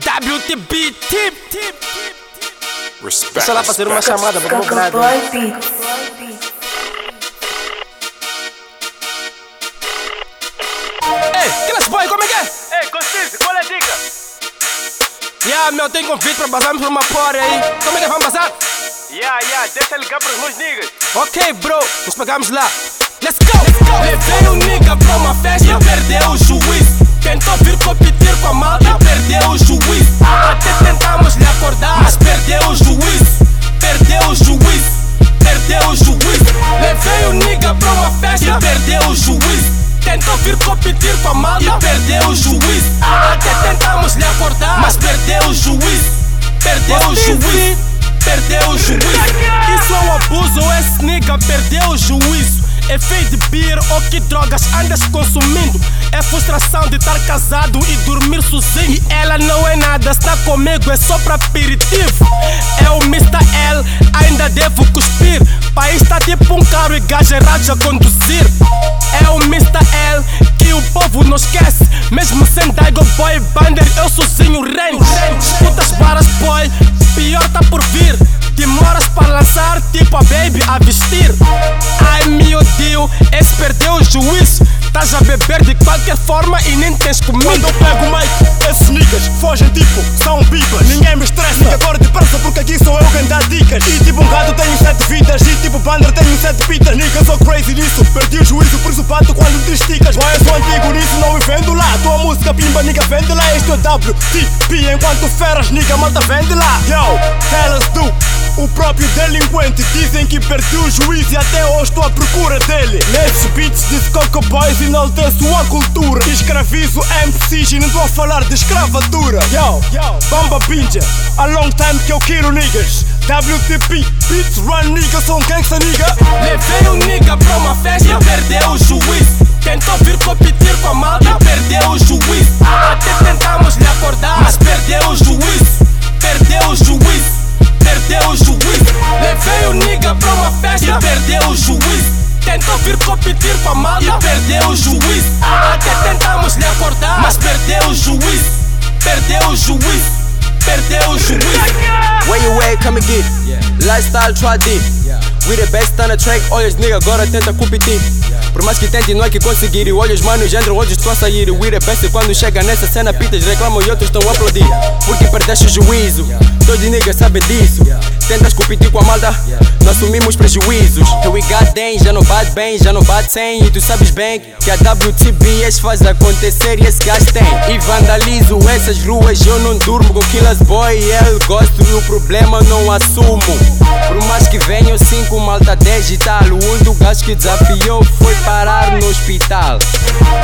WTB Tip Respect. Deixa lá fazer uma chamada Boy Beats. Ei, Class Boy, como é que é? Ei, Constance, qual é a dica? Yeah, meu, tem convite para passarmos por uma porra aí Como é que vamos passar? Yeah, yeah, deixa ligar para os meus niggas. Ok, bro, nos pegamos lá. Let's go! Levei o nigga pra uma festa e perdeu o juízo. Perdeu o juízo. Até tentamos lhe acordar, mas perdeu o juízo. Perdeu o juízo. Perdeu o juízo. Isso é um abuso, esse nigga perdeu o juízo. É feio de beer ou que drogas andas consumindo? É frustração de estar casado e dormir sozinho. E ela não é nada, está comigo, é só pra aperitivo. É o Mr. L, ainda devo cuspir. País tá tipo um carro e gajo errado a conduzir. É o Mr. L que o povo não esquece. Mesmo sem Daigo Boy Bander, eu sozinho reino. Escutas varas, boy, pior tá por vir. Demoras para lançar, tipo a baby a vestir. Ai meu Deus, esse perdeu o juízo. Estás a beber de qualquer forma e nem tens comido. Quando eu pego o mic, esses niggas fogem tipo, são pipas. Ninguém me estressa, nigga, agora depressa porque aqui sou eu quem dá dicas. E tipo um gato tenho sete vidas, e tipo bander tenho sete pitas. Nigga, perdi o juízo, bato quando te esticas. Eu sou antigo nisso, não vendo lá. Tua música pimba, nigga, vende lá. Este é o WTP, enquanto feras, nigga, malta vende lá. Yo, tell us do. O próprio delinquente dizem que perdi o juízo e até hoje estou à procura dele. Nesses beats de Coco Boys enalteço a cultura. Escravizo MCs e não estou a falar de escravatura. Yo, Bamba Pinja, a long time que eu quero niggas. WTP, beats run niggas, são gangsta nigga. Levei o nigga pra uma festa e perdeu o juízo. Tentou vir competir com a malta e perdeu o juízo. Até tentamos lhe acordar, mas perdeu o juízo. Perdeu o juízo. Perdeu o juízo. Levei o nigga pra uma festa e perdeu o juízo. Tentou vir competir com a malta e perdeu o juízo. Até tentamos lhe acordar, mas perdeu o juízo. Perdeu o juízo. Perdeu o juízo. Where you at, come and get it. Lifestyle, try deep. We the best on the track, all olha os nigga agora tenta competir. Por mais que tente, não é que conseguir. Olha os manos entram, olhos estão a sair. We the best quando chega nessa cena, pitas reclamam e outros estão a aplaudir. Porque perdeste o juízo, todos niggas sabem disso. Tentas competir com a malta, nós assumimos prejuízos. We got them, já não bate bem, já não bate sem. E tu sabes bem que a WTBS faz acontecer e esse gás tem. E vandalizo essas ruas, eu não durmo com Killers Boy. Eu gosto e o problema não assumo. Por mais que venham cinco malta 10 e tal. O único gajo que desafiou foi parar no hospital.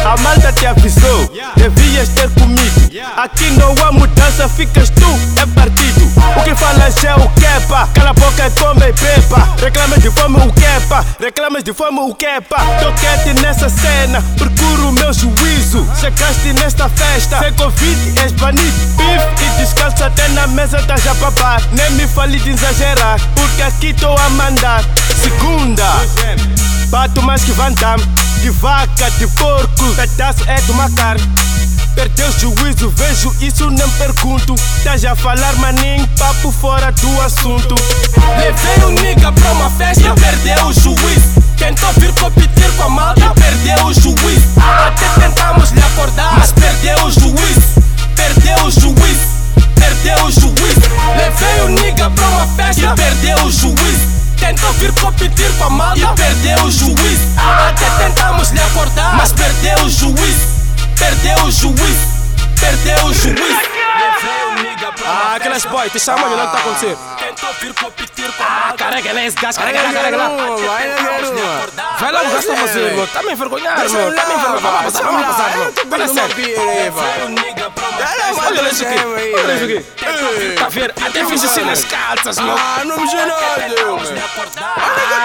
A malta te avisou, devias ter comigo. Aqui não há mudança, ficas tu, é partido. O que falas é o quepa, cala a boca e come e beba. Fome o quepa, reclamas de fome o quepa. Tô quieto nessa cena, procuro o meu juízo. Chegaste nesta festa, sem convite, és banido. Bife e descalço até na mesa, tá já papar. Nem me fale de exagerar, porque aqui tô a mandar. Segunda. Bato mais que Van Damme De vaca, de porco Pedaço é de uma carne Perdeu o juízo, vejo isso, nem pergunto Estás a falar maninho, papo fora do assunto Levei o nigga pra uma perdeu o juízo. Até tentamos lhe acordar, mas perdeu o juízo. Perdeu o juízo. Perdeu o uma Ah, aquelas boy, te chamam e olha o que tá acontecendo Tentou vir competir com a malta. Carrega lá esse gás, carrega lá, carrega lá. vai. Vai lá, o gasto a você, meu. Tá me envergonhado, meu. Tá me envergonhado. Vamos passar, vamos passar, meu. Olha sério. Olha isso aqui. Olha isso aqui. Tá vendo? Até fiz assim nas calças, meu. Ah, não me nada,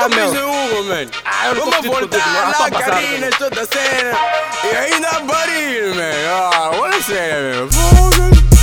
Ah, meu. man. Ah, eu não tô voltar meu. Na a carina toda cena E ainda barulho, man Ah, olha sério, meu